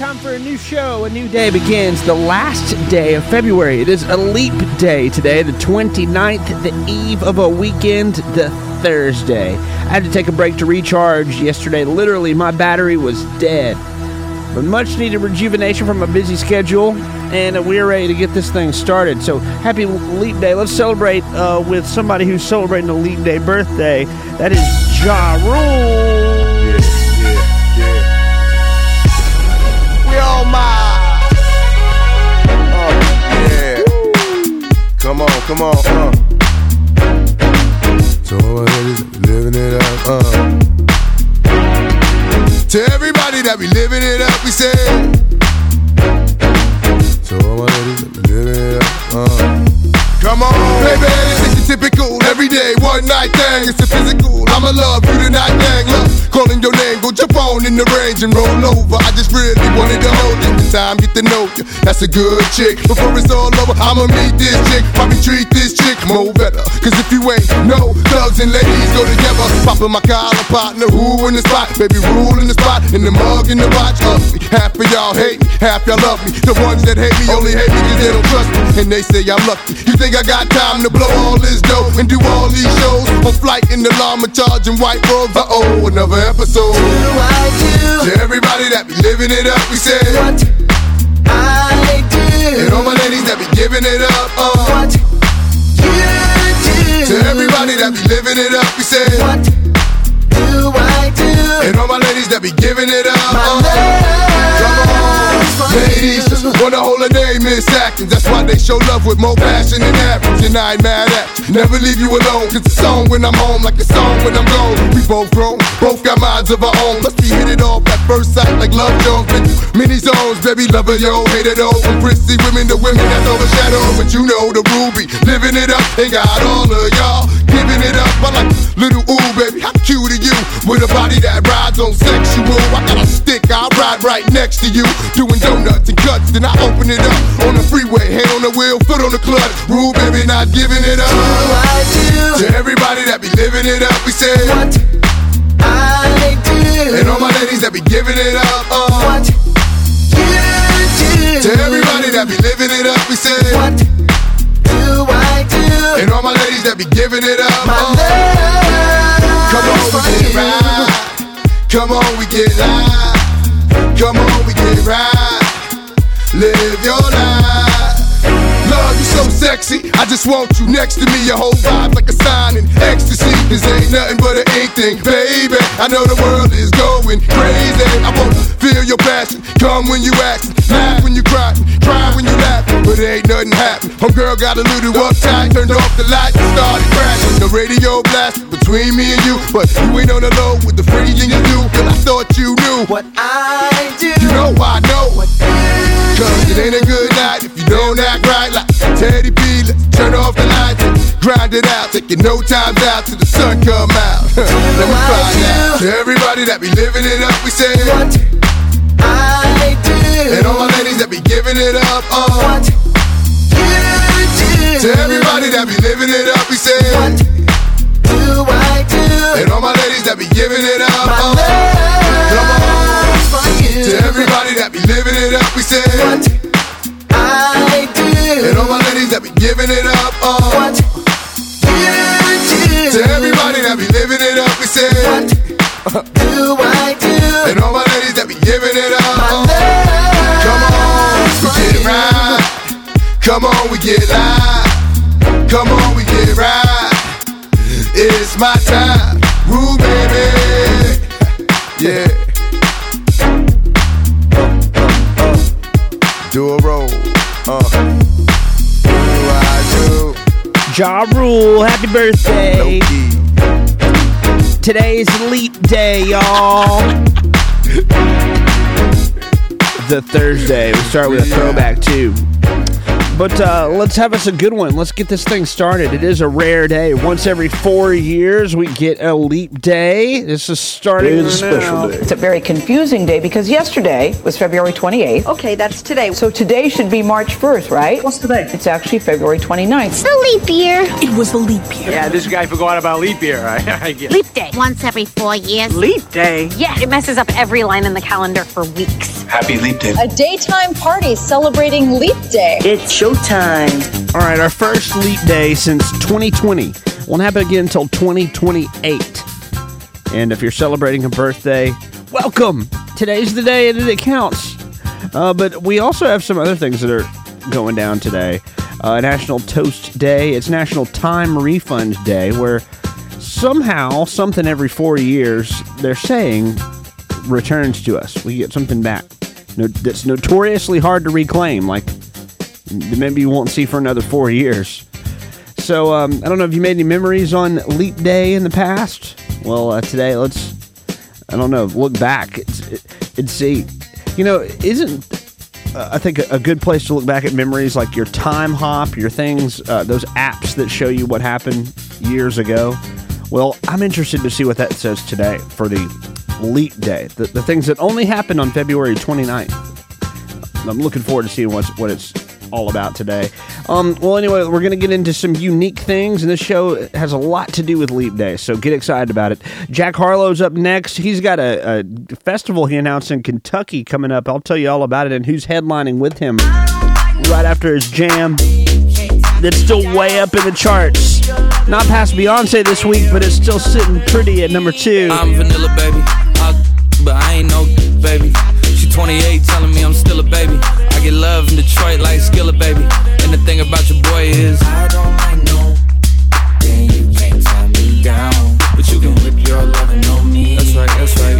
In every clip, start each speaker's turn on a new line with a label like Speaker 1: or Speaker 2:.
Speaker 1: time for a new show. A new day begins the last day of February. It is a leap day today, the 29th, the eve of a weekend, the Thursday. I had to take a break to recharge yesterday. Literally, my battery was dead. But much needed rejuvenation from a busy schedule, and we're ready to get this thing started. So, happy Leap Day. Let's celebrate uh, with somebody who's celebrating a Leap Day birthday. That is Ja Rule.
Speaker 2: Come on, come on, uh. So all my ladies living it up, uh. To everybody that be living it up, we say. So all my ladies living it up, uh. Come on, baby, typical everyday one night thing. It's a physical. I'ma love you tonight, dang. Look, calling your name, go jump on in the range and roll over. I just really wanted to hold you. Time get to know you. That's a good chick. Before it's all over, I'ma meet this chick. Probably treat this chick more better. Cause if you ain't no thugs and ladies go together. Popping my collar partner, who in the spot? Baby, rule in the spot, in the mug, in the watch. Uh, half of y'all hate me, half y'all love me. The ones that hate me only hate me cause they don't trust me. And they say I'm lucky. You think I got time to blow all this dough and do all these shows? On flight in the llama charging white robes. Uh oh, another episode. To everybody that be living it up, we say what I do. And all my ladies that be giving it up, uh. What you do. To everybody that be living it up, we say what do I do? And all my ladies that be giving it up, uh. Come on, ladies, hold a Miss Atkins. That's why they show love with more passion than average. And I ain't mad at you. Never leave you alone. Cause it's song when I'm home, like a song when I'm gone. We both grown, both got minds of our own. Let's be hit it off at first sight like Love Jones. Through many zones, baby, lover, yo, hate it all. From prissy women to women that's overshadowed. But you know the ruby, living it up. Ain't got all of y'all giving it up. I like little ooh, baby, how cute are you? With a body that rides on sexual. I got a stick, I'll ride right next to you. Doing donuts and cuts, then I open it up on the freeway. Hand on the wheel, foot on the clutch. Rule, baby, not giving it up. To everybody that be living it up, we say what I do. And all my ladies that be giving it up, uh. What you do. To everybody that be living it up, we say what do I do? And all my ladies that be giving it up, my uh. Come on, we get right. Come on, we get live. Come on, we get right. Live your life. Love, so sexy. I just want you next to me. Your whole vibe like a sign in ecstasy. This ain't nothing but an ink thing, baby. I know the world is going crazy. I wanna feel your passion. Come when you act, laugh when you cry, cry when you laugh. But it ain't nothing happen. Home girl got a little uptight, turned off the lights and started crashing. The radio blast between me and you, but you ain't on the low with the freezing you do. Cause I thought you knew what I do. You know I know what Cause it ain't a good night if you don't act right like Teddy P. Let's turn off the lights and grind it out. Taking no time out till the sun come out. Let me find out. To everybody that be living it up, we say what I do. And all my ladies that be giving it up, uh. What you do. To everybody that be living it up, we say what do I do? And all my ladies that be giving it up, uh. Come on. To everybody that be living it up, we say what I do. And all my ladies that be giving it up, uh. What do. To everybody that be living it up, we say what do I do? And all my ladies that be giving it up, uh. Come on, we get it right. Come on, we get live. Come on, we get right. It's my time, Rue baby. Yeah. Do a roll.
Speaker 1: Ja Rule, happy birthday. Today's Leap Day, y'all. the Thursday. We start with a throwback, too. But uh, let's have us a good one. Let's get this thing started. It is a rare day. Once every four years, we get a leap day. This is starting
Speaker 3: It is a
Speaker 1: now.
Speaker 3: special day.
Speaker 4: It's a very confusing day because yesterday was February 28th.
Speaker 5: Okay, that's today.
Speaker 4: So today should be March 1st, right?
Speaker 6: What's today?
Speaker 4: It's actually February 29th.
Speaker 7: The leap year.
Speaker 6: It was the leap year.
Speaker 8: Yeah, this guy forgot about leap year. I, I get.
Speaker 7: Leap day. Once every four years.
Speaker 6: Leap day.
Speaker 5: Yeah, it messes up every line in the calendar for weeks.
Speaker 3: Happy Leap Day.
Speaker 5: A daytime party celebrating Leap Day.
Speaker 6: It's showtime.
Speaker 1: All right, our first leap day since 2020 won't happen again until 2028. And if you're celebrating a birthday, welcome. Today's the day and it counts. Uh, but we also have some other things that are going down today. Uh, National Toast Day. It's National Time Refund Day, where somehow, something every four years, they're saying returns to us. We get something back no, that's notoriously hard to reclaim. Like maybe you won't see for another four years. So um, I don't know if you made any memories on Leap Day in the past. Well, uh, today let's I don't know look back and, see. You know, isn't uh, I think a, a, good place to look back at memories like your time hop, your things, uh, those apps that show you what happened years ago. Well, I'm interested to see what that says today for the Leap Day, the, the things that only happened on February 29th. I'm looking forward to seeing what's, what it's all about today. Um, well, anyway, we're going to get into some unique things, and this show has a lot to do with Leap Day, so get excited about it. Jack Harlow's up next. He's got a, a festival he announced in Kentucky coming up. I'll tell you all about it and who's headlining with him right after his jam that's still way up in the charts. Not past Beyonce this week, but it's still sitting pretty at number two.
Speaker 7: I'm vanilla, baby. I, but I ain't no baby. She 28, telling me I'm still a baby. I get love in Detroit like Skilla, baby. And the thing about your boy is, I don't like no. Then you can't tie me down. But you can whip your lovin' on me. That's right, that's right.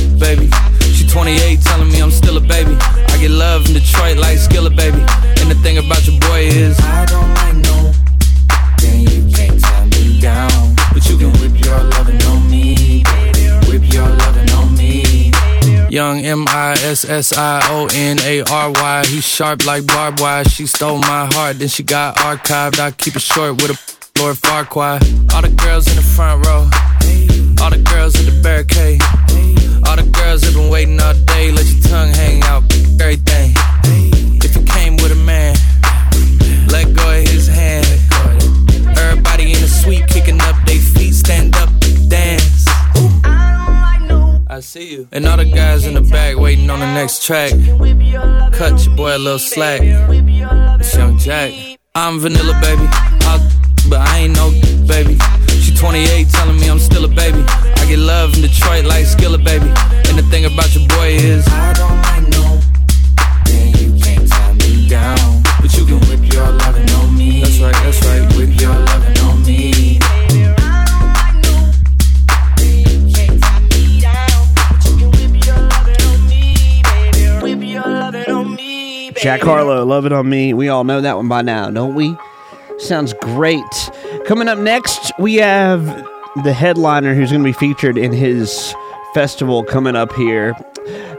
Speaker 7: baby. She 28, telling me I'm still a baby. I get love in Detroit like Skilla, baby. And the thing about your boy is, I don't like no. Then you can't tie me down. But you can whip your lovin' on me, baby. Whip your lovin' on me. Young M I S S I O N A R Y. He's sharp like barbed wire. She stole my heart, then she got archived. I keep it short with a Lord Farquaad. All the girls in the front row. All the girls in the barricade. All the girls have been waiting all day. Let your tongue hang out, everything. If you came with a man, let go of his hand. Everybody in the suite kicking up their feet, stand up, dance. I see you. And all the guys in the back waiting on the next track. Cut your boy a little slack. It's Young Jack. I'm vanilla, baby. I'll, but I ain't no baby. She 28, telling me I'm still a baby. I get love in Detroit like Skilla, baby. And the thing about your boy is, I don't like no. Then you can't tie me down. But you can whip your lovin' on me. That's right, that's right. Whip your lovin' on me.
Speaker 1: Jack Harlow, Love It On Me. We all know that one by now, don't we? Sounds great. Coming up next, we have the headliner who's going to be featured in his festival coming up here.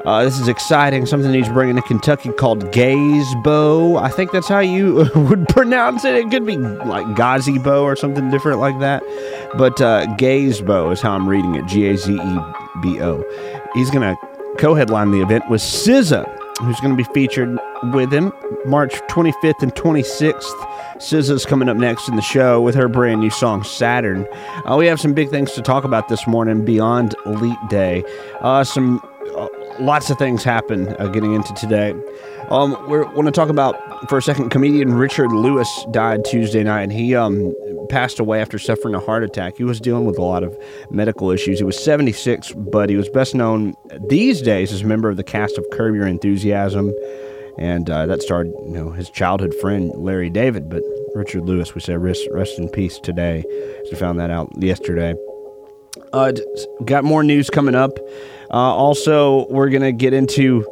Speaker 1: Uh, this is exciting. Something he's bringing to Kentucky called Gazebo. I think that's how you would pronounce it. It could be like Gazebo or something different like that. But uh, Gazebo is how I'm reading it G A Z E B O. He's going to co headline the event with SZA, who's going to be featured with him March 25th and 26th. SZA's coming up next in the show with her brand new song Saturn. Uh, we have some big things to talk about this morning beyond Leap Day. Uh, some uh, lots of things happen uh, getting into today. Um, we want to talk about for a second. Comedian Richard Lewis died Tuesday night, he um, passed away after suffering a heart attack. He was dealing with a lot of medical issues. He was 76, but he was best known these days as a member of the cast of Curb Your Enthusiasm and uh, that starred you know his childhood friend Larry David. But Richard Lewis, we say rest, rest in peace today. So found that out yesterday. Uh, got more news coming up. Uh, also, we're gonna get into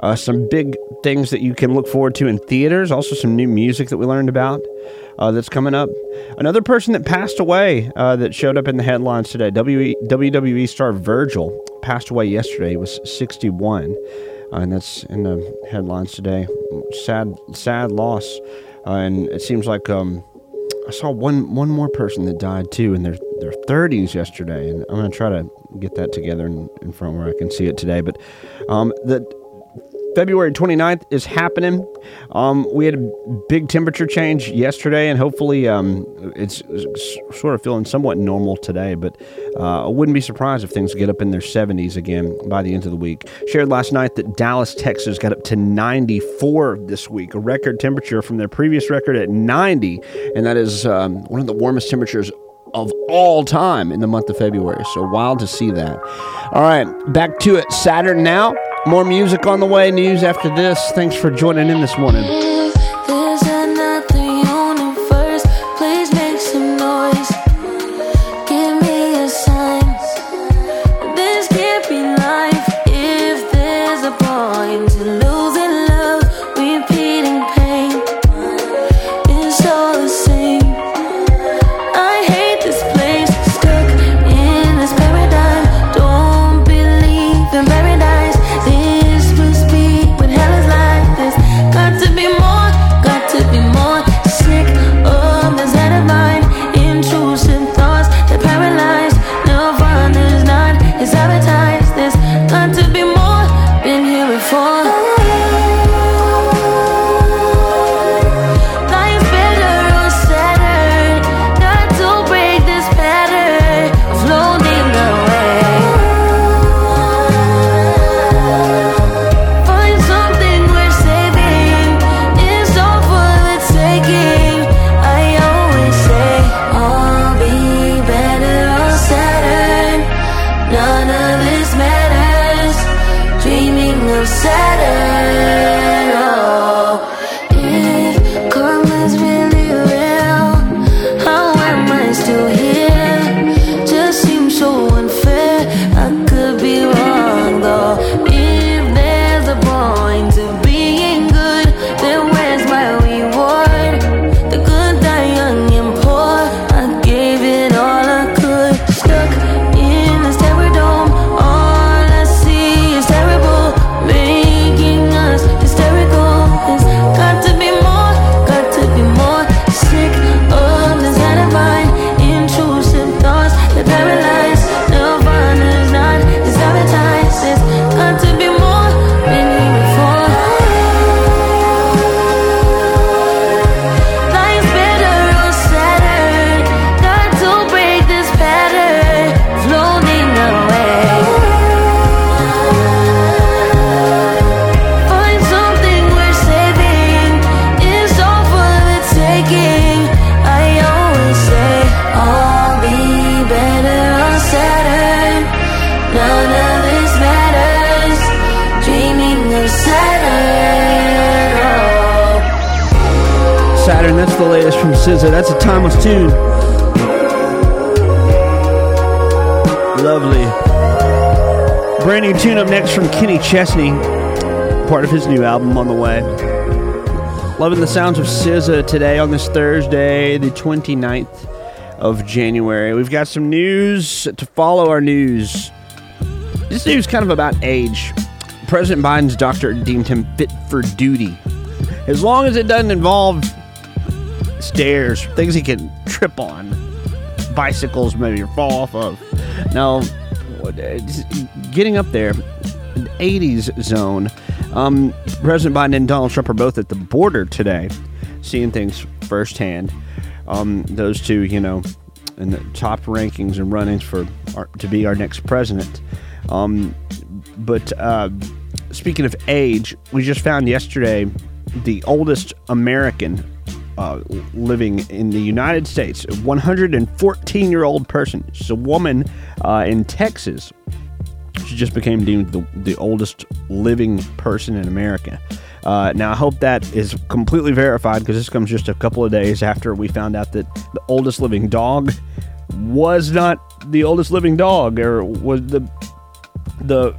Speaker 1: uh, some big things that you can look forward to in theaters. Also, some new music that we learned about uh, that's coming up. Another person that passed away uh, that showed up in the headlines today WWE star Virgil passed away yesterday. He was 61, uh, and that's in the headlines today. Sad, sad loss. Uh, and it seems like um, I saw one one more person that died too in their their 30s yesterday, and I'm gonna try to get that together in, in front where I can see it today. But um, the February 29th is happening. Um, we had a big temperature change yesterday, and hopefully um, it's, it's sort of feeling somewhat normal today. But uh, I wouldn't be surprised if things get up in their 70s again by the end of the week. Shared last night that Dallas, Texas got up to 94 this week, a record temperature from their previous record at 90, and that is um, one of the warmest temperatures of all time in the month of February. So wild to see that. All right, back to it. Saturn now. More music on the way. News after this. Thanks for joining in this morning. Chesney, part of his new album on the way. Loving the sounds of SZA today on this Thursday, the 29th of January. We've got some news to follow our news. This news kind of about age. President Biden's doctor deemed him fit for duty. As long as it doesn't involve stairs, things he can trip on, bicycles maybe or fall off of. Now, what- uh, getting up there, 80s zone. Um, President Biden and Donald Trump are both at the border today, seeing things firsthand. Um, those two, you know, in the top rankings and runnings for our, to be our next president. Um, but uh, speaking of age, we just found yesterday the oldest American uh, living in the United States, 114 year old person. She's a woman uh, in Texas. She just became deemed the, the oldest living person in America. Uh, now, I hope that is completely verified because this comes just a couple of days after we found out that the oldest living dog was not the oldest living dog, or was the the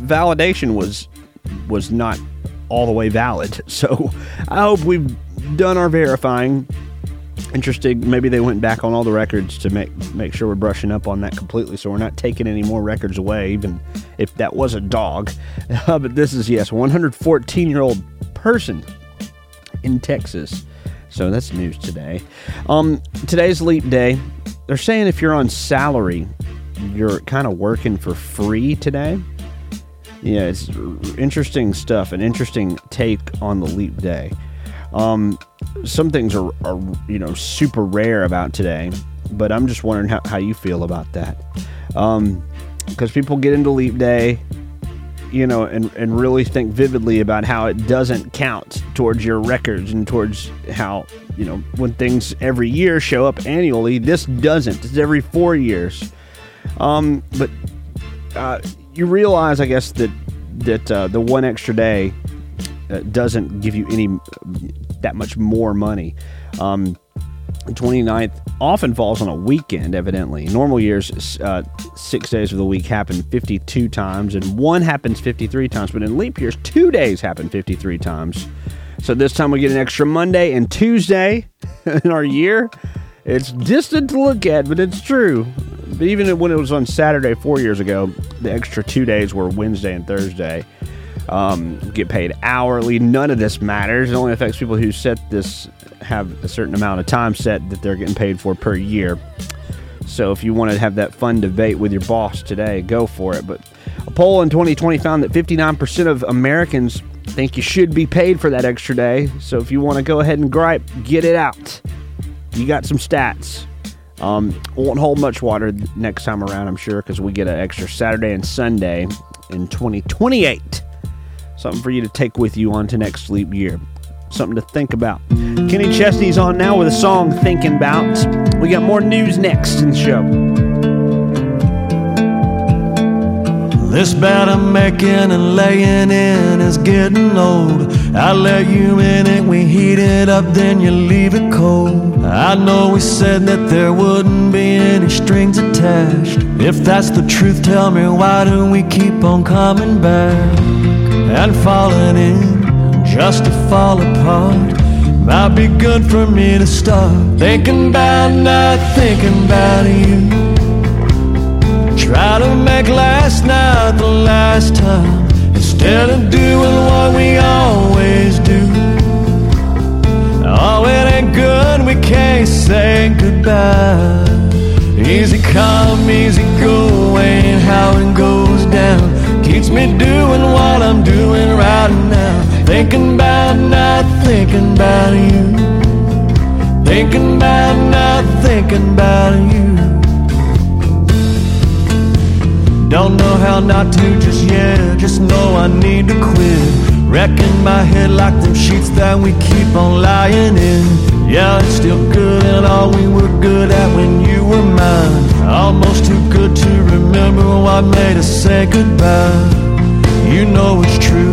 Speaker 1: validation was was not all the way valid. So I hope we've done our verifying interesting. Maybe they went back on all the records to make make sure we're brushing up on that completely, so we're not taking any more records away, even if that was a dog. Uh, but this is yes, 114 year old person in Texas. So that's news today. Um, today's leap day. They're saying if you're on salary, you're kind of working for free today. Yeah, it's interesting stuff, an interesting take on the leap day. Um, some things are, are, you know, super rare about today, but I'm just wondering how, how you feel about that. Um, because people get into leap day, you know, and, and really think vividly about how it doesn't count towards your records and towards how, you know, when things every year show up annually, this doesn't. It's every four years. Um, but uh, you realize, I guess, that that uh, the one extra day doesn't give you any that much more money. Um, 29th often falls on a weekend, evidently. Normal years, uh, six days of the week happen 52 times, and one happens 53 times. But in leap years, two days happen 53 times. So this time we get an extra Monday and Tuesday in our year. It's distant to look at, but it's true. But even when it was on Saturday four years ago, the extra two days were Wednesday and Thursday. Um, get paid hourly. None of this matters. It only affects people who set this have a certain amount of time set that they're getting paid for per year. So if you want to have that fun debate with your boss today, go for it. But a poll in 2020 found that 59% of Americans think you should be paid for that extra day. So if you want to go ahead and gripe, get it out. You got some stats. Um, won't hold much water next time around, I'm sure, because we get an extra Saturday and Sunday in 2028. Something for you to take with you on to next leap year. Something to think about. Kenny Chesney's on now with a song Thinking About. We got more news next in the show.
Speaker 9: This bed I'm making and laying in is getting old. I let you in it, we heat it up, then you leave it cold. I know we said that there wouldn't be any strings attached. If that's the truth, tell me why do we keep on coming back and falling in just to fall apart? Might be good for me to start thinking about not thinking about you. Try to make last night the last time instead of doing what we always do. Oh, it ain't good, we can't say goodbye. Easy come, easy go, ain't how it goes. Keeps me doing what I'm doing right now. Thinking about not thinking about you. Thinking about not thinking about you. Don't know how not to just yet, just know I need to quit. Wrecking my head like them sheets that we keep on lying in. Yeah, it's still good and all we were good at when you were mine. Almost too good to remember what I made us say goodbye. You know it's true,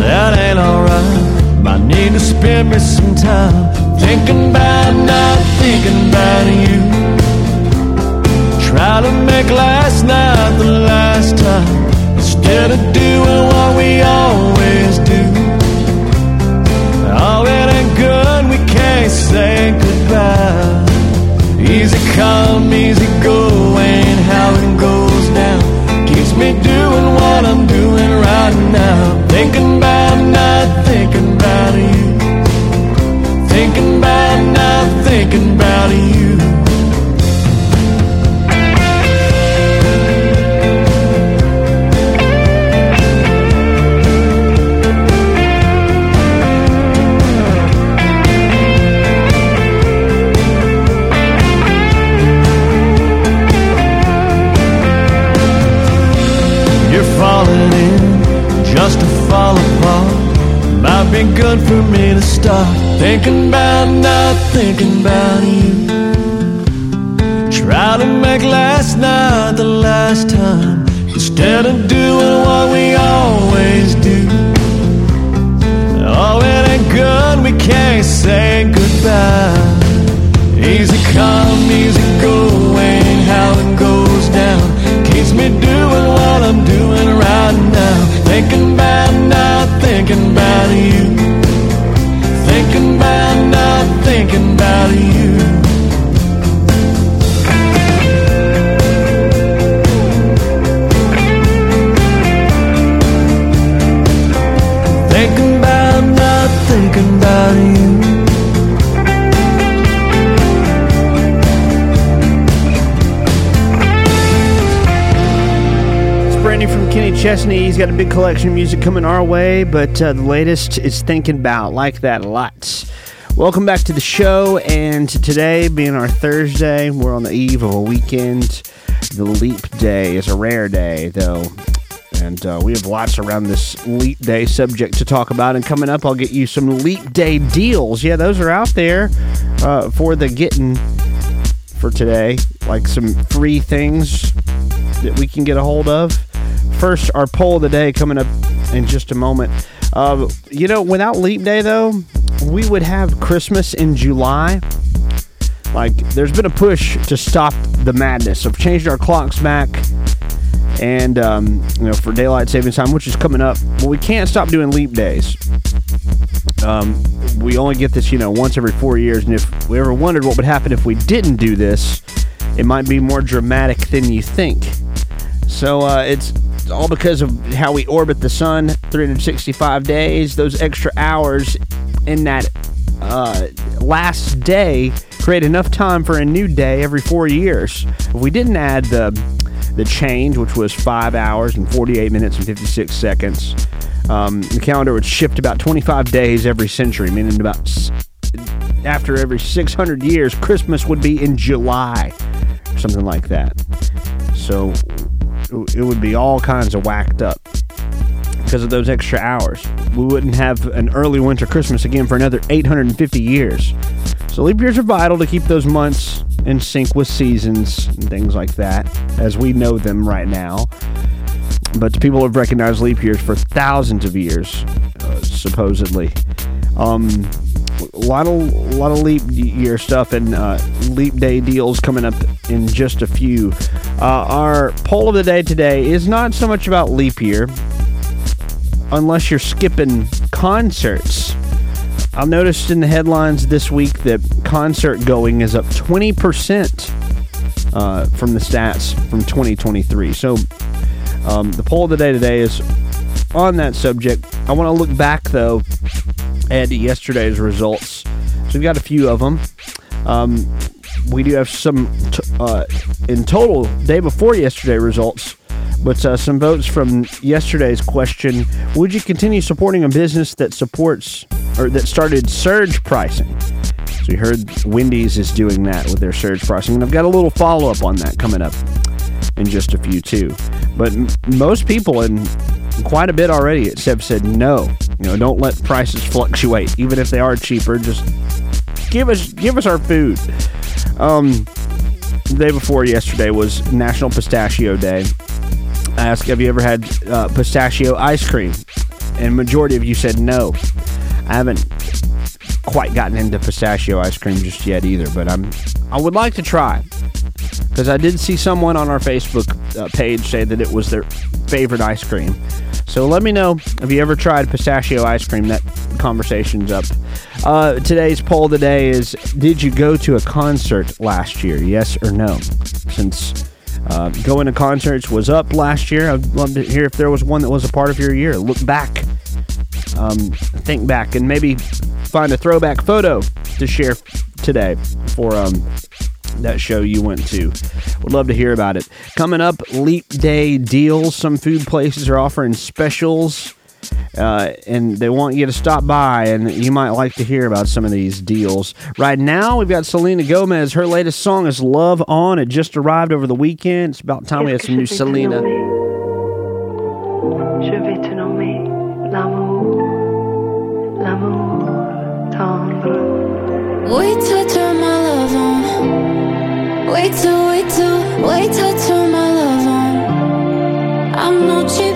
Speaker 9: that ain't alright. Might need to spend me some time thinking about not thinking about you. Try to make last night the last time instead of doing what we always do. Oh, it ain't good, we can't say goodbye. Come, easy go, ain't how it goes down. Keeps me doing what I'm doing right now. Thinking about not thinking about you. Thinking about not thinking about you. For me to stop thinking about not thinking about you. Try to make last night the last time instead of doing what we always do. Oh, it ain't good, we can't say goodbye. Easy come, easy go, ain't how it goes down. Keeps me doing what I'm doing right now. Thinking about not thinking about you.
Speaker 1: Chesney. He's got a big collection of music coming our way, but uh, the latest is Thinking About. Like that a lot. Welcome back to the show, and today being our Thursday, we're on the eve of a weekend. The leap day is a rare day, though, and uh, we have lots around this leap day subject to talk about. And coming up, I'll get you some leap day deals. Yeah, those are out there uh, for the getting for today, like some free things that we can get a hold of. First, our poll of the day coming up in just a moment. Uh, you know, without Leap Day, though, we would have Christmas in July. Like, there's been a push to stop the madness so we've changed our clocks back and, um, you know, for daylight savings time, which is coming up. But we can't stop doing Leap Days. Um, we only get this, you know, once every four years. And if we ever wondered what would happen if we didn't do this, it might be more dramatic than you think. So uh, it's all because of how we orbit the sun 365 days, those extra hours in that uh, last day create enough time for a new day every four years. If we didn't add the the change, which was five hours and 48 minutes and 56 seconds, um, the calendar would shift about 25 days every century, meaning about s- after every 600 years, Christmas would be in July, something like that. So it would be all kinds of whacked up because of those extra hours. We wouldn't have an early winter Christmas again for another 850 years. So leap years are vital to keep those months in sync with seasons and things like that as we know them right now. But people have recognized leap years for thousands of years, uh, supposedly. Um, a lot of a lot of leap year stuff and uh, leap day deals coming up in just a few. Uh, our poll of the day today is not so much about leap year, unless you're skipping concerts. I noticed in the headlines this week that concert going is up 20% uh, from the stats from 2023. So um, the poll of the day today is on that subject. I want to look back though at yesterday's results. So we've got a few of them. Um, we do have some t- uh, in total day before yesterday results, but uh, some votes from yesterday's question: Would you continue supporting a business that supports or that started surge pricing? So we heard Wendy's is doing that with their surge pricing, and I've got a little follow up on that coming up in just a few too. But m- most people and quite a bit already have said no. You know, don't let prices fluctuate, even if they are cheaper. Just give us give us our food. Um, the day before yesterday was National Pistachio Day. I asked, have you ever had uh, pistachio ice cream? And majority of you said no. I haven't quite gotten into pistachio ice cream just yet either, but I'm I would like to try because I did see someone on our Facebook uh, page say that it was their favorite ice cream. So let me know if you ever tried pistachio ice cream. That conversation's up. Uh, today's poll today is: Did you go to a concert last year? Yes or no? Since uh, going to concerts was up last year, I'd love to hear if there was one that was a part of your year. Look back, um, think back, and maybe find a throwback photo to share today for um, that show you went to. Would love to hear about it. Coming up, Leap Day deals. Some food places are offering specials. Uh, and they want you to stop by, and you might like to hear about some of these deals. Right now, we've got Selena Gomez. Her latest song is Love On. It just arrived over the weekend. It's about time we had some new Selena.
Speaker 10: Je vais te nommer l'amour, l'amour tendre.
Speaker 3: Wait till turn my love on. Wait till, wait till, wait till turn my love on. I'm no cheap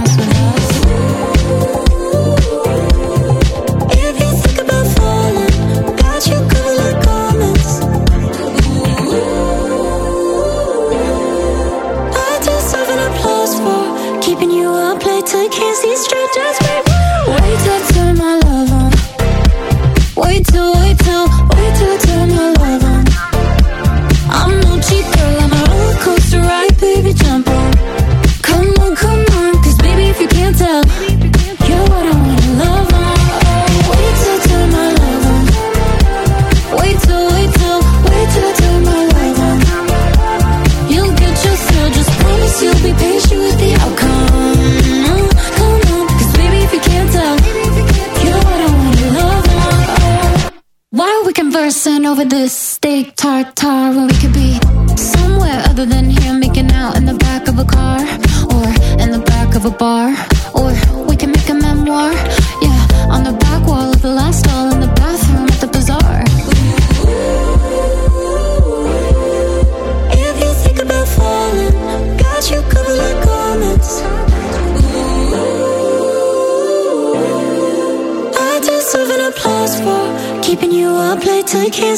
Speaker 3: See straight.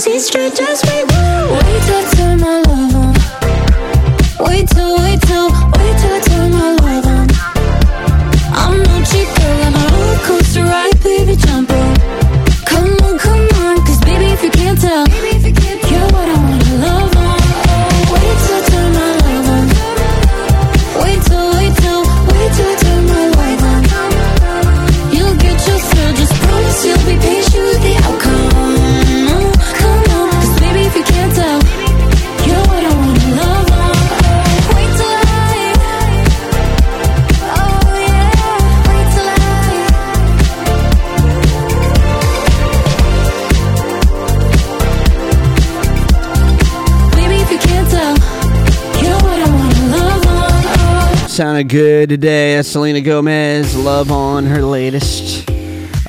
Speaker 3: See
Speaker 1: straight. Good today. Selena Gomez. Love on her latest.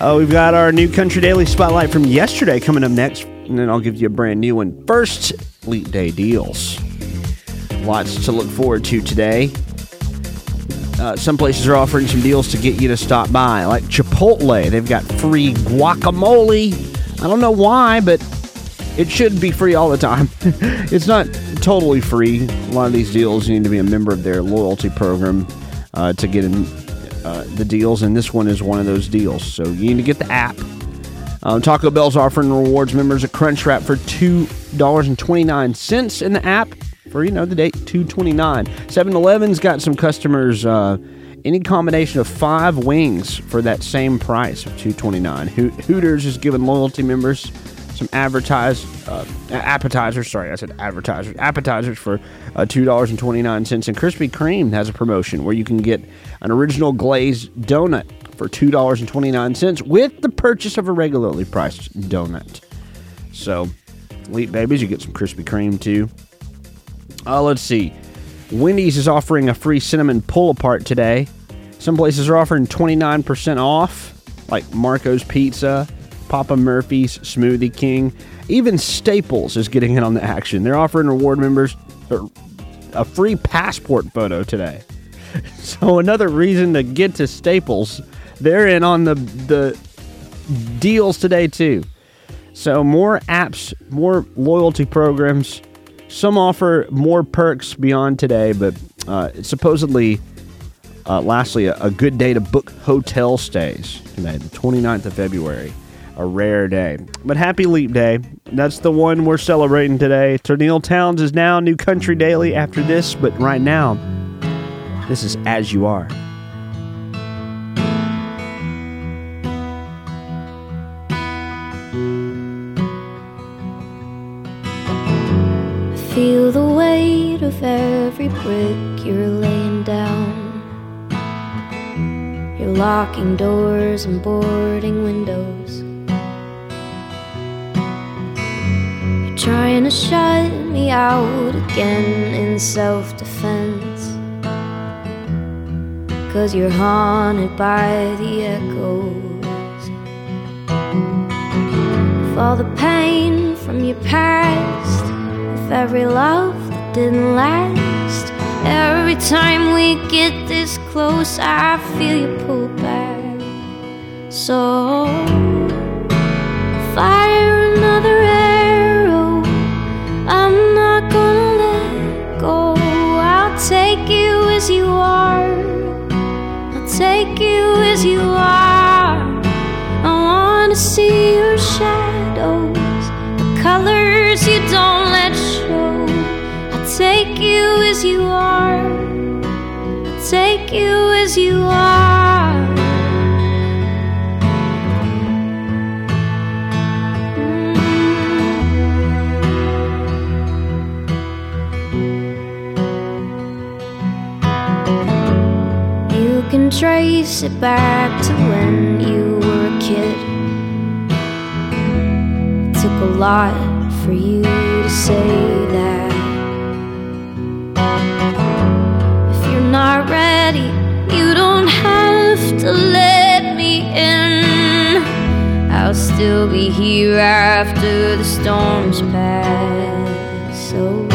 Speaker 1: Uh, we've got our new Country Daily Spotlight from yesterday coming up next, and then I'll give you a brand new one. First, Leap Day deals. Lots to look forward to today. Uh, some places are offering some deals to get you to stop by, like Chipotle. They've got free guacamole. I don't know why, but it should be free all the time. it's not totally free. A lot of these deals, you need to be a member of their loyalty program uh, to get in uh, the deals, and this one is one of those deals. So you need to get the app. Um, Taco Bell's offering rewards members a crunch wrap for two dollars and twenty nine cents in the app for you know the date two twenty nine. 7-Eleven's got some customers. Uh, any combination of five wings for that same price of two twenty nine. Ho- Hooters is giving loyalty members some advertise uh, appetizers. Sorry, I said advertisers. Appetizers for uh, two dollars and twenty nine cents. And Krispy Kreme has a promotion where you can get an original glazed donut for two dollars and twenty nine cents with the purchase of a regularly priced donut. So, elite babies, you get some Krispy Kreme too. Uh, let's see. Wendy's is offering a free cinnamon pull apart today. Some places are offering 29% off, like Marco's Pizza, Papa Murphy's, Smoothie King. Even Staples is getting in on the action. They're offering reward members a free passport photo today. So another reason to get to Staples. They're in on the the deals today too. So more apps, more loyalty programs. Some offer more perks beyond today, but uh, supposedly, uh, lastly, a, a good day to book hotel stays today, the 29th of February. A rare day. But happy Leap Day. That's the one we're celebrating today. Tenille Townes is now New Country Daily after this, but right now, this is As You Are.
Speaker 3: Feel the weight of every brick you're laying down. You're locking doors and boarding windows. Trying to shut me out again in self defense. Cause you're haunted by the echoes of all the pain from your past of every love that didn't last. Every time we get this close, I feel you pull back. So as you are. I'll take you as you are. I wanna see your shadows, the colors you don't let show. I'll take you as you are. I'll take you as you are. Trace it back to when you were a kid. It took a lot for you to say that. If you're not ready, you don't have to let me in. I'll still be here after the storms pass. So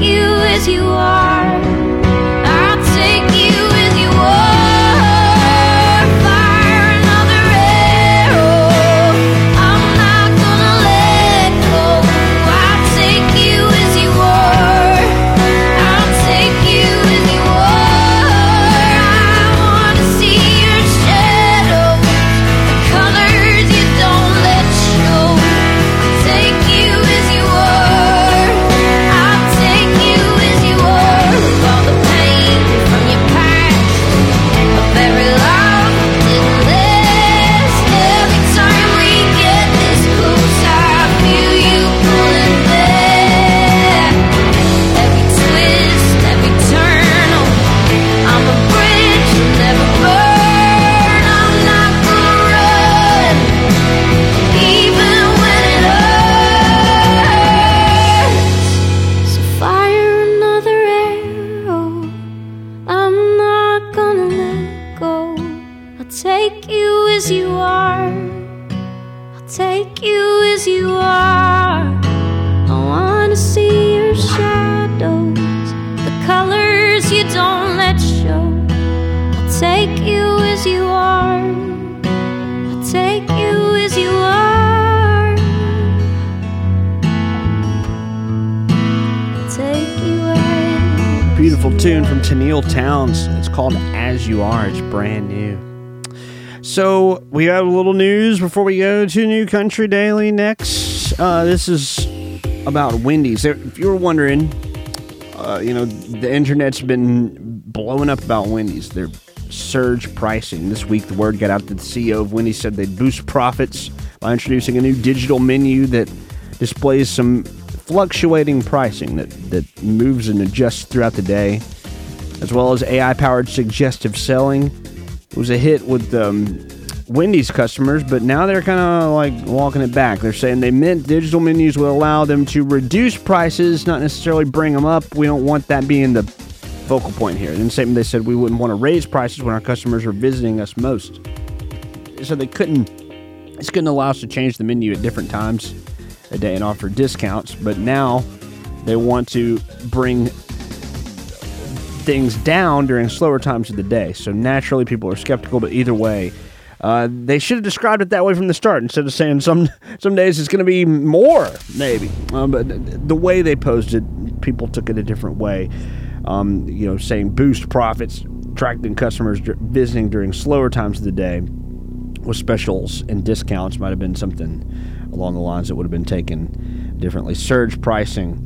Speaker 3: you as you are. We
Speaker 1: have a little news before we go to New Country Daily next. Uh, this is about Wendy's. If you were wondering, uh, you know, the internet's been blowing up about Wendy's. Their surge pricing. This week, the word got out that the CEO of Wendy's said they'd boost profits by introducing a new digital menu that displays some fluctuating pricing that, that moves and adjusts throughout the day, as well as AI powered suggestive selling. It was a hit with um, Wendy's customers, but now they're kind of like walking it back. They're saying they meant digital menus will allow them to reduce prices, not necessarily bring them up. We don't want that being the focal point here. And same, they said we wouldn't want to raise prices when our customers are visiting us most. So they couldn't. This couldn't allow us to change the menu at different times a day and offer discounts. But now they want to bring things down during slower times of the day. So naturally, people are skeptical. But either way, uh, they should have described it that way from the start instead of saying some some days it's going to be more, maybe. Um, but the way they posed it, people took it a different way. Um, you know, saying boost profits, attracting customers visiting during slower times of the day with specials and discounts might have been something along the lines that would have been taken differently. Surge pricing.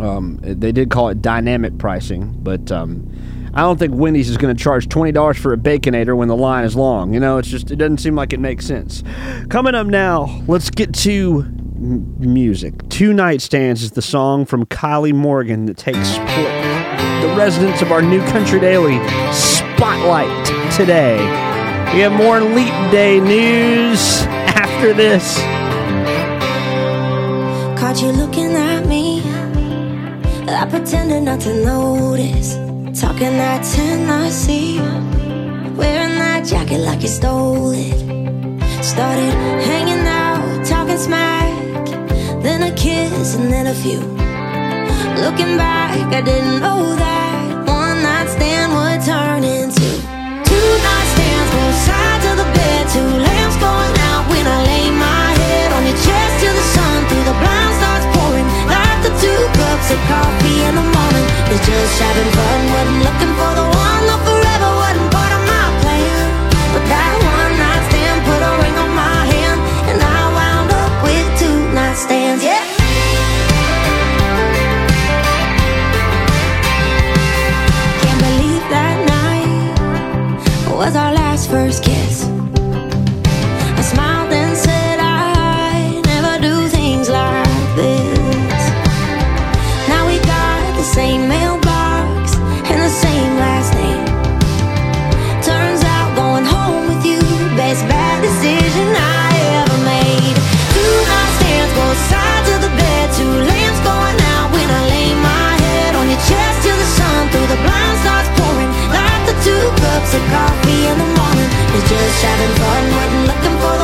Speaker 1: Um, they did call it dynamic pricing, but um, I don't think Wendy's is going to charge twenty dollars for a baconator when the line is long. You know, it's just it doesn't seem like it makes sense. Coming up now, let's get to m- music. Two nightstands is the song from Kylie Morgan that takes the residence of our New Country Daily spotlight today. We have more Leap Day news after this.
Speaker 3: Caught you looking at me. I pretended not to notice. Talking that Tennessee. Wearing that jacket like you stole it. Started hanging out, talking smack. Then a kiss and then a few. Looking back, I didn't know that just having fun, wasn't looking for the one.
Speaker 11: Cups coffee in the morning. It's just having fun, wasn't looking for the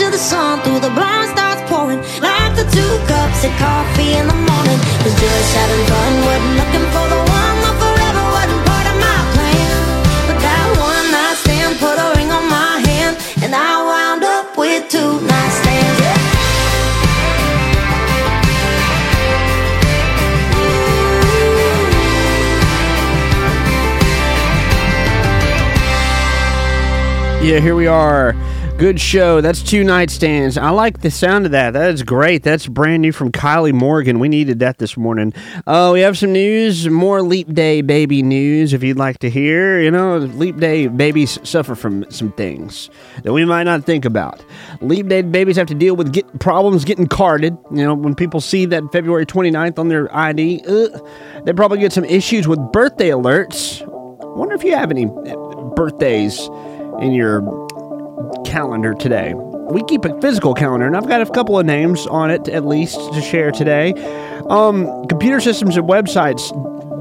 Speaker 11: till the sun through the blind starts pouring. Like the two cups of coffee in the morning. Was just having fun, wasn't looking for the one, forever wasn't part of my plan. But that one night stand put a ring on my hand, and I wound up with two. Yeah,
Speaker 1: here we are. Good show. That's two nightstands. I like the sound of that. That is great. That's brand new from Kylie Morgan. We needed that this morning. Uh, we have some news, more Leap Day baby news if you'd like to hear. You know, Leap Day babies suffer from some things that we might not think about. Leap Day babies have to deal with get problems getting carded. You know, when people see that February 29th on their ID, uh, they probably get some issues with birthday alerts. Wonder if you have any uh, birthdays in your calendar today. We keep a physical calendar, and I've got a couple of names on it at least to share today. Um, computer systems and websites,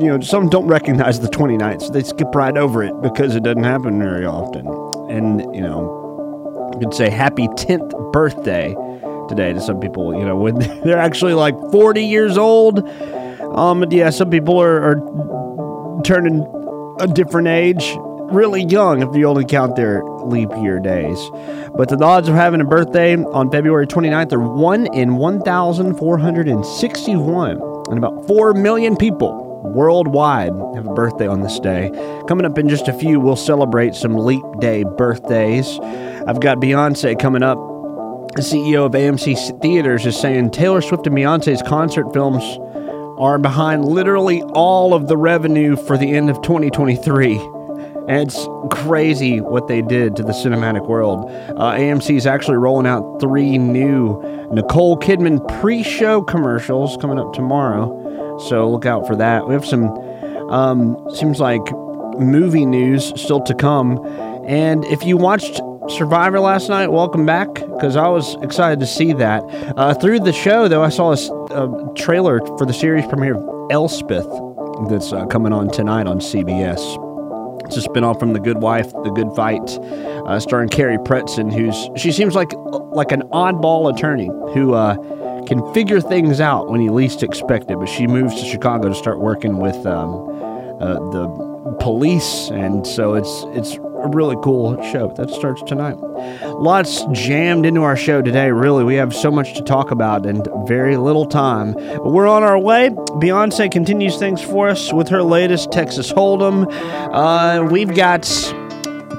Speaker 1: you know, some don't recognize the 29th, so they skip right over it because it doesn't happen very often. And, you know, you could say happy 10th birthday today to some people, you know, when they're actually like 40 years old. Um, yeah, some people are, are turning a different age really young if you only count their leap year days. But the odds of having a birthday on February 29th are 1 in 1,461. And about 4 million people worldwide have a birthday on this day. Coming up in just a few, we'll celebrate some leap day birthdays. I've got Beyonce coming up. The CEO of AMC Theaters is saying Taylor Swift and Beyonce's concert films are behind literally all of the revenue for the end of 2023. And it's crazy what they did to the cinematic world. Uh, AMC is actually rolling out three new Nicole Kidman pre show commercials coming up tomorrow. So look out for that. We have some, um, seems like movie news still to come. And if you watched Survivor last night, welcome back because I was excited to see that. Uh, through the show, though, I saw a trailer for the series premiere of Elsbeth that's uh, coming on tonight on CBS. It's a spinoff from The Good Wife, The Good Fight, uh, starring Carrie Preston, who's she seems like like an oddball attorney who uh, can figure things out when you least expect it. But she moves to Chicago to start working with um, uh, the police, and so it's it's a really cool show that starts tonight. Lots jammed into our show today. Really, we have so much to talk about and very little time. But we're on our way. Beyonce continues things for us with her latest Texas Hold'em. Uh, we've got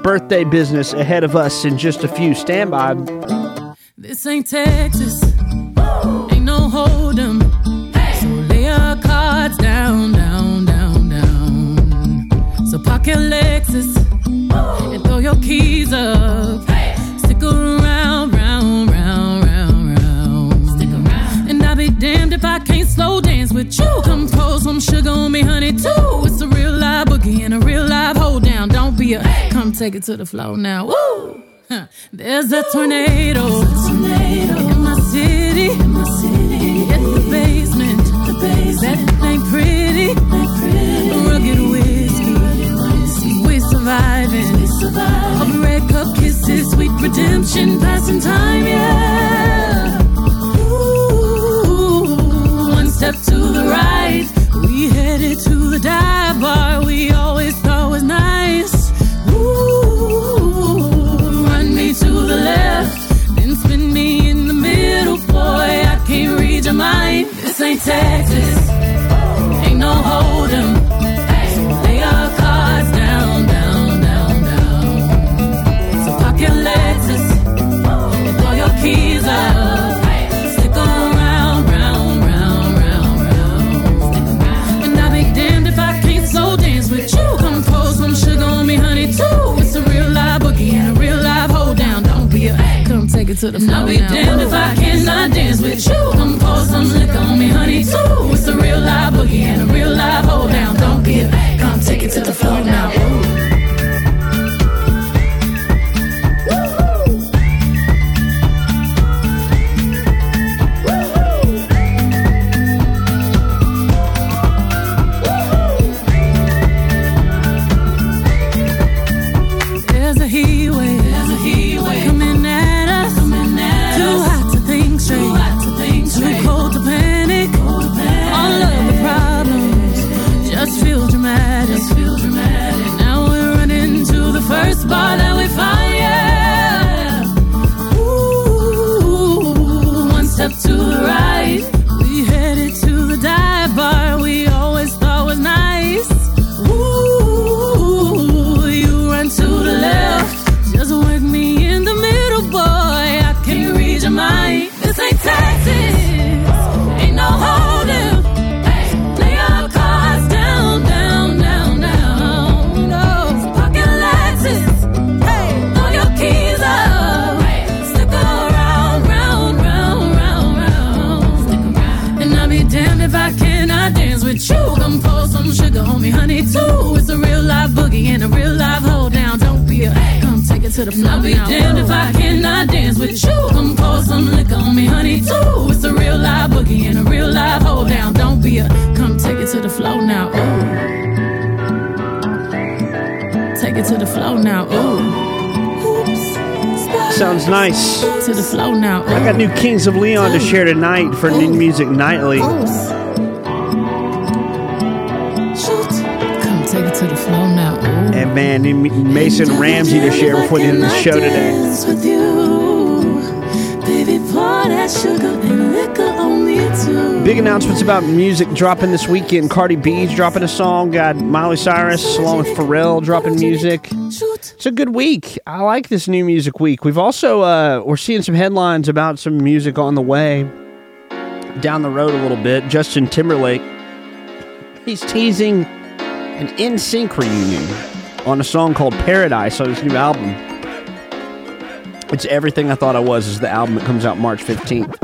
Speaker 1: birthday business ahead of us in just a few. Stand by.
Speaker 12: This ain't Texas. Ain't no hold'em. So lay your cards down, down, down, down. So your Lexus throw your keys up. Stick around, round, round, round, round. Stick around. And I'll be damned if I can't slow dance with you. Come pour some sugar on me, honey, too. It's a real live boogie and a real live hold down. Don't be a come take it to the floor now. Woo! Huh. There's a tornado, in my city. It's the basement. That ain't pretty. Rugged whiskey. We surviving survive. Of red cup kisses, sweet redemption, passing time, yeah. Ooh, one step to the right, we headed to the dive bar we always thought was nice. Ooh, run me to the left, then spin me in the middle, boy. I can't read your mind. This ain't Texas. To the floor. Down. Don't be a come take it to the floor now. Ooh. Take it to the floor now. Ooh. Oops.
Speaker 1: Sounds nice.
Speaker 12: To the floor now.
Speaker 1: I got new Kings of Leon to share tonight for New Music Nightly.
Speaker 12: Come take it to the floor now.
Speaker 1: And man, Mason Ramsey to share before the end of the show today. Big announcements about music dropping this weekend. Cardi B's dropping a song. Got Miley Cyrus along with Pharrell dropping music. It's a good week. I like this new music week. We've also uh, we're seeing some headlines about some music on the way down the road a little bit. Justin Timberlake he's teasing an NSYNC reunion on a song called Paradise on his new album. It's everything I thought I was. Is the album that comes out March fifteenth.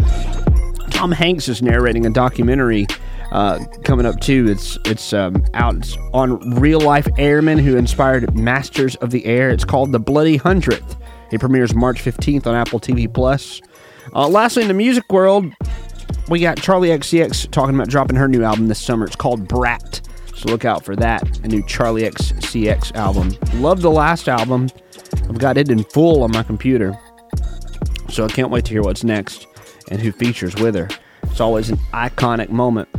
Speaker 1: Tom Hanks is narrating a documentary uh, coming up too. It's it's um, out it's on real life airmen who inspired Masters of the Air. It's called The Bloody Hundredth. It premieres March fifteenth on Apple TV Plus. Uh, lastly, in the music world, we got Charli XCX talking about dropping her new album this summer. It's called Brat. So look out for that. A new Charli XCX album. Love the last album. I've got it in full on my computer. So I can't wait to hear what's next and who features with her. It's always an iconic moment.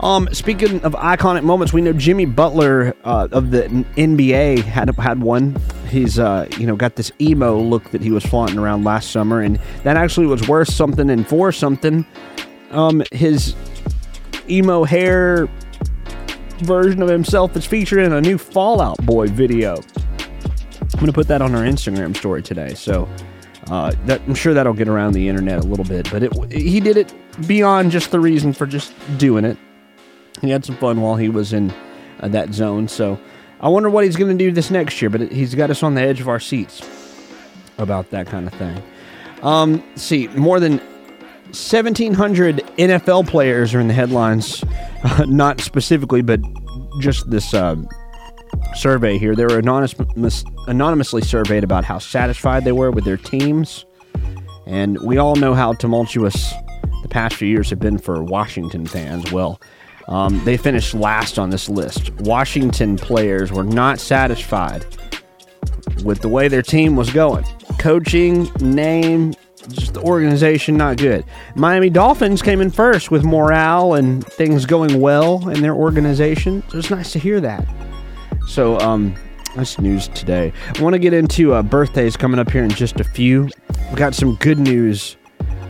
Speaker 1: Um, speaking of iconic moments, we know Jimmy Butler uh, of the NBA had had one. He's uh, you know got this emo look that he was flaunting around last summer, and that actually was worth something and for something. Um, his emo hair version of himself is featured in a new Fall Out Boy video. I'm gonna put that on our Instagram story today, so uh, that, I'm sure that'll get around the internet a little bit. But it, he did it beyond just the reason for just doing it. He had some fun while he was in uh, that zone. So I wonder what he's going to do this next year. But it, he's got us on the edge of our seats about that kind of thing. Um, see, more than 1,700 NFL players are in the headlines. Uh, not specifically, but just this uh, survey here. They were anonymous, anonymously surveyed about how satisfied they were with their teams. And we all know how tumultuous the past few years have been for Washington fans. Well, um, they finished last on this list. Washington players were not satisfied with the way their team was going. Coaching, name, just the organization, not good. Miami Dolphins came in first with morale and things going well in their organization. So it's nice to hear that. So, um, that's news today. I want to get into uh, birthdays coming up here in just a few. We got some good news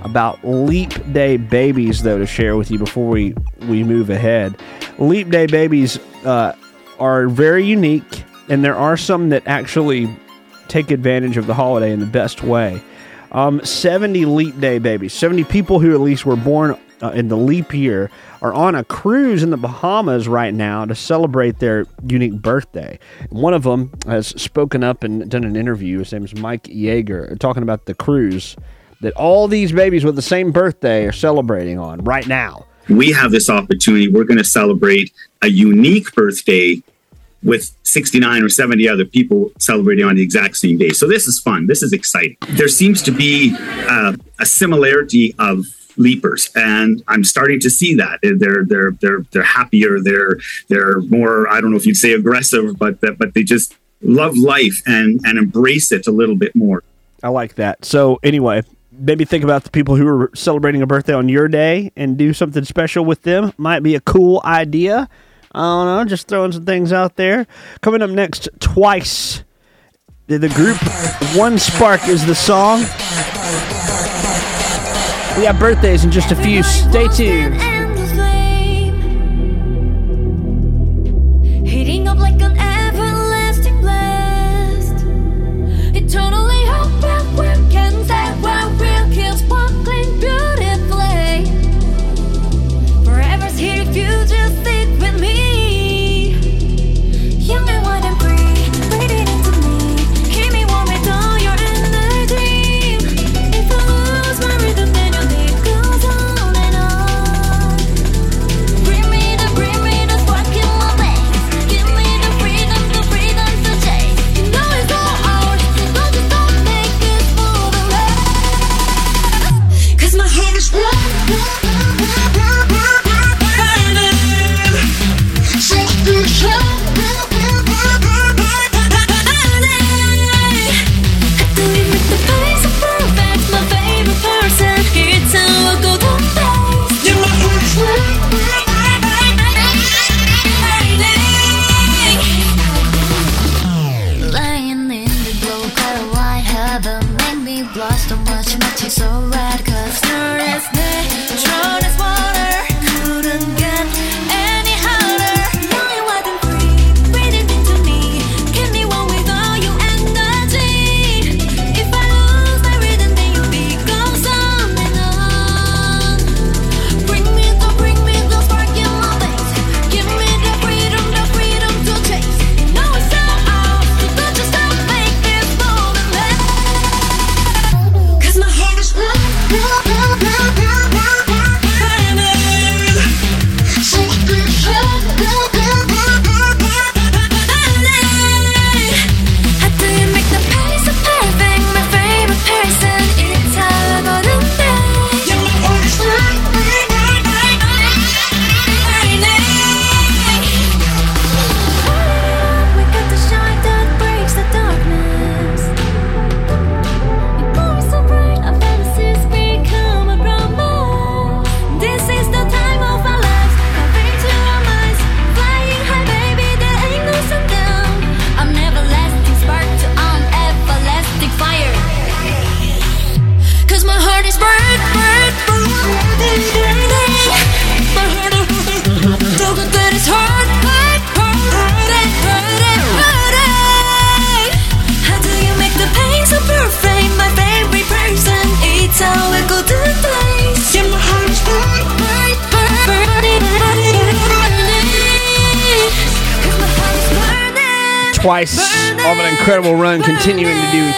Speaker 13: about leap day babies, though, to share with you before we, we move ahead. Leap day babies uh, are very unique, and there are some that actually take advantage of the holiday in the best way. Um, 70 leap day babies, 70 people who at least were born uh, in the leap year, are on a cruise in the Bahamas right now to celebrate their unique birthday. One of them has spoken up and done an interview. His name is Mike Yeager, talking about the cruise that all these babies with the same birthday are celebrating on right now.
Speaker 14: We have this opportunity. We're going to celebrate a unique birthday with 69 or 70 other people celebrating on the exact same day. So this is fun. This is exciting. There seems to be uh, a similarity of leapers. And i'm starting to see that. They're they're they're they're happier. They're they're more i don't know if you'd say aggressive but but they just love life and and embrace it a little bit more.
Speaker 13: I like that. So anyway maybe think about the people who are celebrating a birthday on your day and do something special with them. Might be a cool idea. I don't know just throwing some things out there. Coming up next twice. The group one spark is the song we have birthdays in just a few. Stay tuned.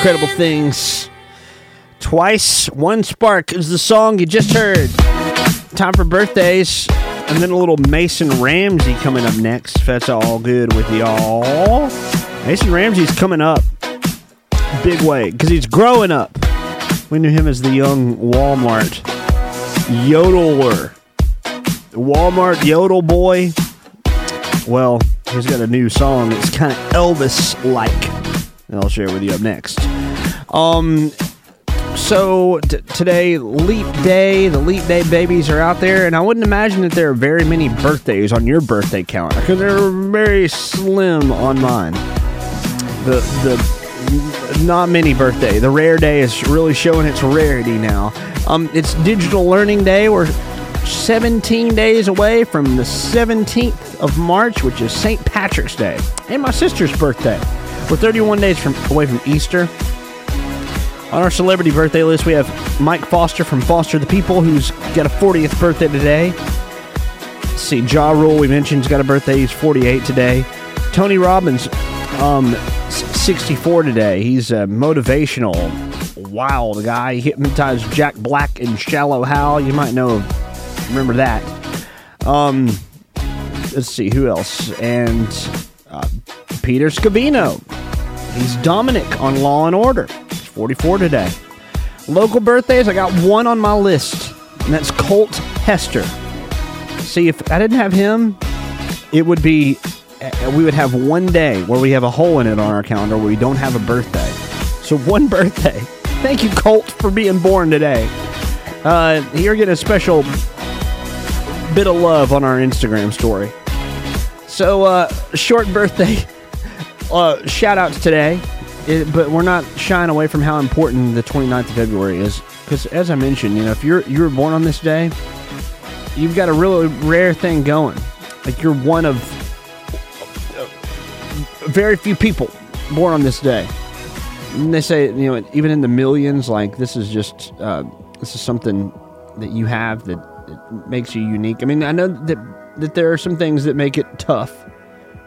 Speaker 13: Incredible things. Twice, one spark is the song you just heard. Time for birthdays, and then a little Mason Ramsey coming up next. That's all good with y'all. Mason Ramsey's coming up big way because he's growing up. We knew him as the young Walmart yodeler, Walmart yodel boy. Well, he's got a new song. It's kind of Elvis like. And I'll share with you up next. Um, so t- today, Leap Day, the Leap Day babies are out there, and I wouldn't imagine that there are very many birthdays on your birthday calendar because they're very slim on mine. The the
Speaker 1: not many birthday. The rare day is really showing its rarity now. Um, it's Digital Learning Day. We're 17 days away from the 17th of March, which is St. Patrick's Day, and my sister's birthday. We're 31 days from away from Easter. On our celebrity birthday list, we have Mike Foster from Foster the People, who's got a 40th birthday today. Let's see, Ja Rule, we mentioned, has got a birthday. He's 48 today. Tony Robbins, um, 64 today. He's a motivational, wild guy. He hypnotized Jack Black in Shallow Hal. You might know, remember that. Um, let's see, who else? And uh, Peter Scanavino. He's Dominic on Law and Order. He's 44 today. Local birthdays, I got one on my list, and that's Colt Hester. See, if I didn't have him, it would be uh, we would have one day where we have a hole in it on our calendar where we don't have a birthday. So one birthday. Thank you, Colt, for being born today. Uh, you're getting a special bit of love on our Instagram story. So, uh, short birthday uh, shout outs today, it, but we're not shying away from how important the 29th of February is. Because, as I mentioned, you know, if you're you were born on this day, you've got a really rare thing going. Like you're one of very few people born on this day. And they say, you know, even in the millions, like this is just uh, this is something that you have that, that makes you unique. I mean, I know that that there are some things that make it tough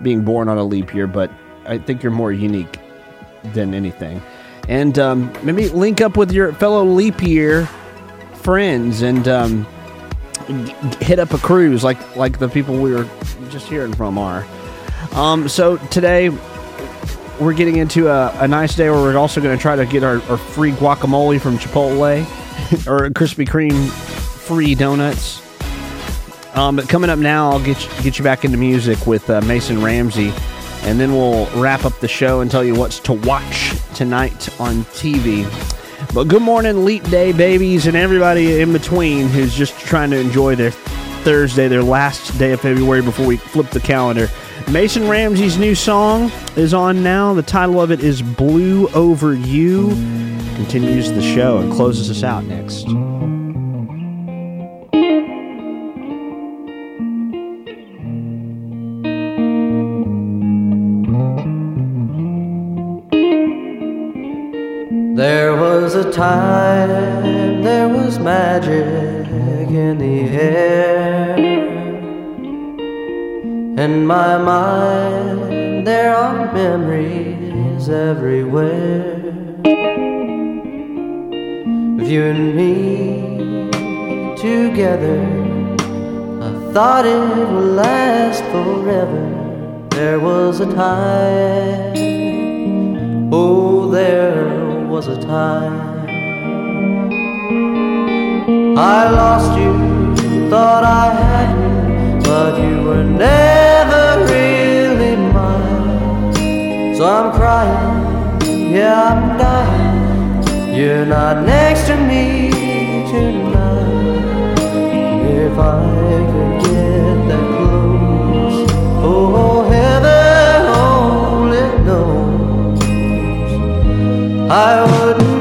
Speaker 1: being born on a leap year, but I think you're more unique than anything. And um, maybe link up with your fellow leap year friends and um, g- hit up a cruise like like the people we were just hearing from are. Um, so today we're getting into a, a nice day where we're also going to try to get our, our free guacamole from Chipotle or Krispy Kreme free donuts. Um, but coming up now, I'll get you, get you back into music with uh, Mason Ramsey, and then we'll wrap up the show and tell you what's to watch tonight on TV. But good morning, Leap Day babies, and everybody in between who's just trying to enjoy their Thursday, their last day of February before we flip the calendar. Mason Ramsey's new song is on now. The title of it is Blue Over You. Continues the show and closes us out next.
Speaker 15: There was a time, there was magic in the air. In my mind, there are memories everywhere. Of you and me together, I thought it would last forever. There was a time, oh, there was a time. I lost you, thought I had you, but you were never really mine. So I'm crying, yeah, I'm dying. You're not next to me tonight. If I could get that close, oh, heaven I wouldn't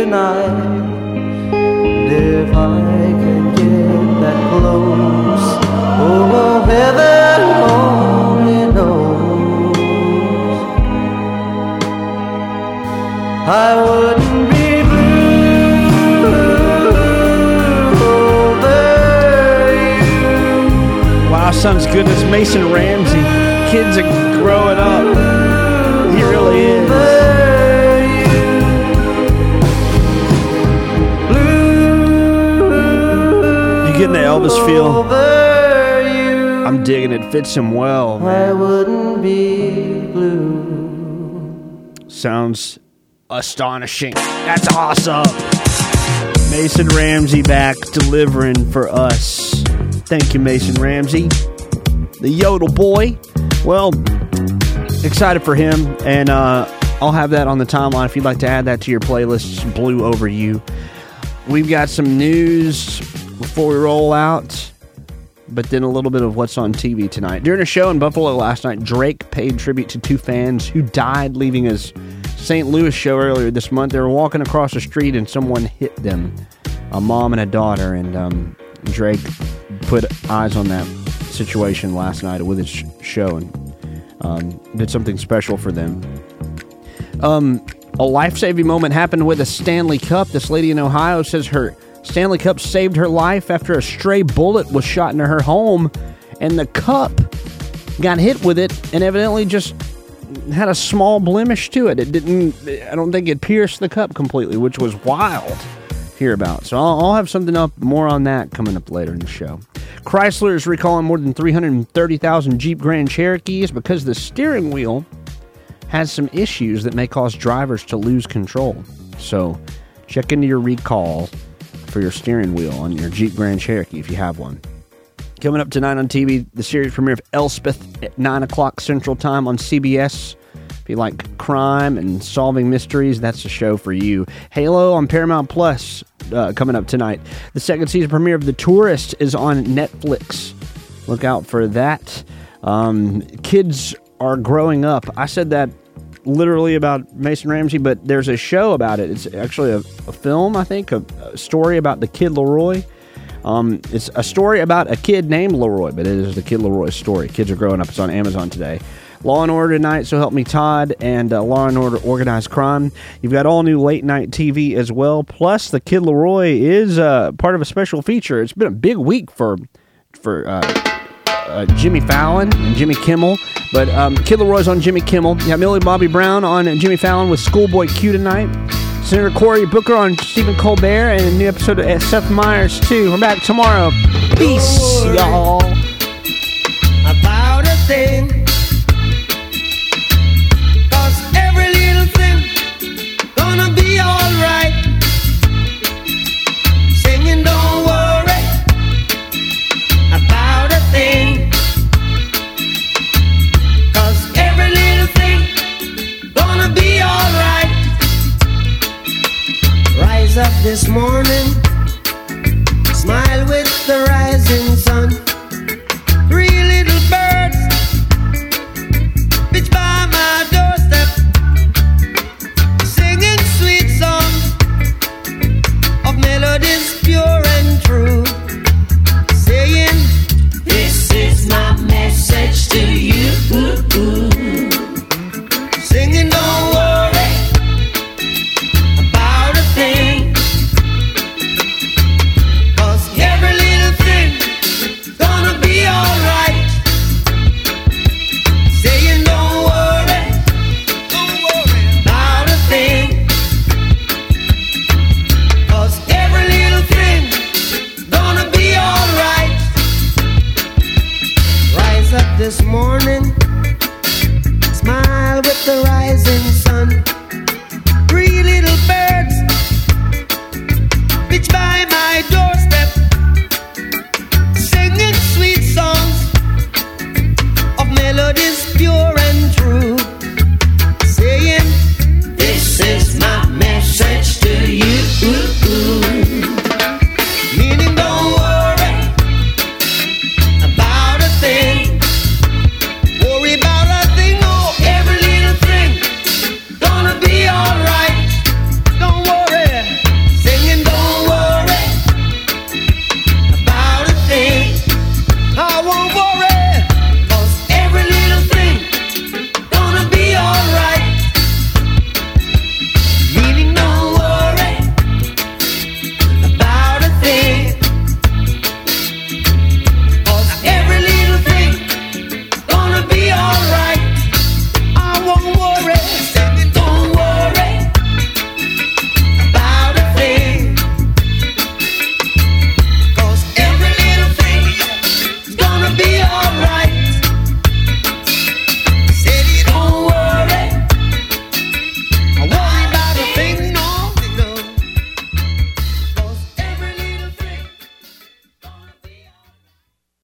Speaker 15: tonight. If I can get that close, oh, heaven only knows. I wouldn't be.
Speaker 1: Wow, sounds good. It's Mason Ramsey. Kids are growing up. He really is. Getting the Elvis feel? I'm digging it. Fits him well.
Speaker 15: I
Speaker 1: Man.
Speaker 15: wouldn't be blue.
Speaker 1: Sounds astonishing. That's awesome. Mason Ramsey back delivering for us. Thank you, Mason Ramsey. The Yodel Boy. Well, excited for him, and uh, I'll have that on the timeline if you'd like to add that to your playlist. Blue over you. We've got some news before we roll out, but then a little bit of what's on TV tonight. During a show in Buffalo last night, Drake paid tribute to two fans who died leaving his St. Louis show earlier this month. They were walking across the street and someone hit them, a mom and a daughter, and um, Drake put eyes on that situation last night with his sh- show and um, did something special for them. Um, a life saving moment happened with a Stanley Cup. This lady in Ohio says her Stanley Cup saved her life after a stray bullet was shot into her home, and the cup got hit with it and evidently just had a small blemish to it. It didn't, I don't think it pierced the cup completely, which was wild to hear about. So I'll, I'll have something up more on that coming up later in the show. Chrysler is recalling more than 330,000 Jeep Grand Cherokees because the steering wheel has some issues that may cause drivers to lose control. So check into your recall for your steering wheel on your Jeep Grand Cherokee if you have one. Coming up tonight on TV, the series premiere of Elsbeth at 9 o'clock Central Time on CBS. If you like crime and solving mysteries, that's the show for you. Halo on Paramount Plus uh, coming up tonight. The second season premiere of The Tourist is on Netflix. Look out for that. Um, kids are growing up. I said that literally about Mason Ramsey, but there's a show about it. It's actually a, a film, I think, a, a story about the kid LAROI. Um, it's a story about a kid named LAROI, but it is the kid LAROI story. Kids are growing up. It's on Amazon today. Law and Order tonight, so help me Todd, and uh, Law and Order Organized Crime. You've got all new late night TV as well. Plus, the Kid LAROI is uh, part of a special feature. It's been a big week for for uh, uh, Jimmy Fallon and Jimmy Kimmel, but um, Kid LAROI's on Jimmy Kimmel. Have Millie Bobby Brown on Jimmy Fallon with Schoolboy Q tonight. Senator Cory Booker on Stephen Colbert, and a new episode of Seth Meyers too. We're back tomorrow. Peace, y'all.
Speaker 15: about a thing. Up this morning, smile with the rising.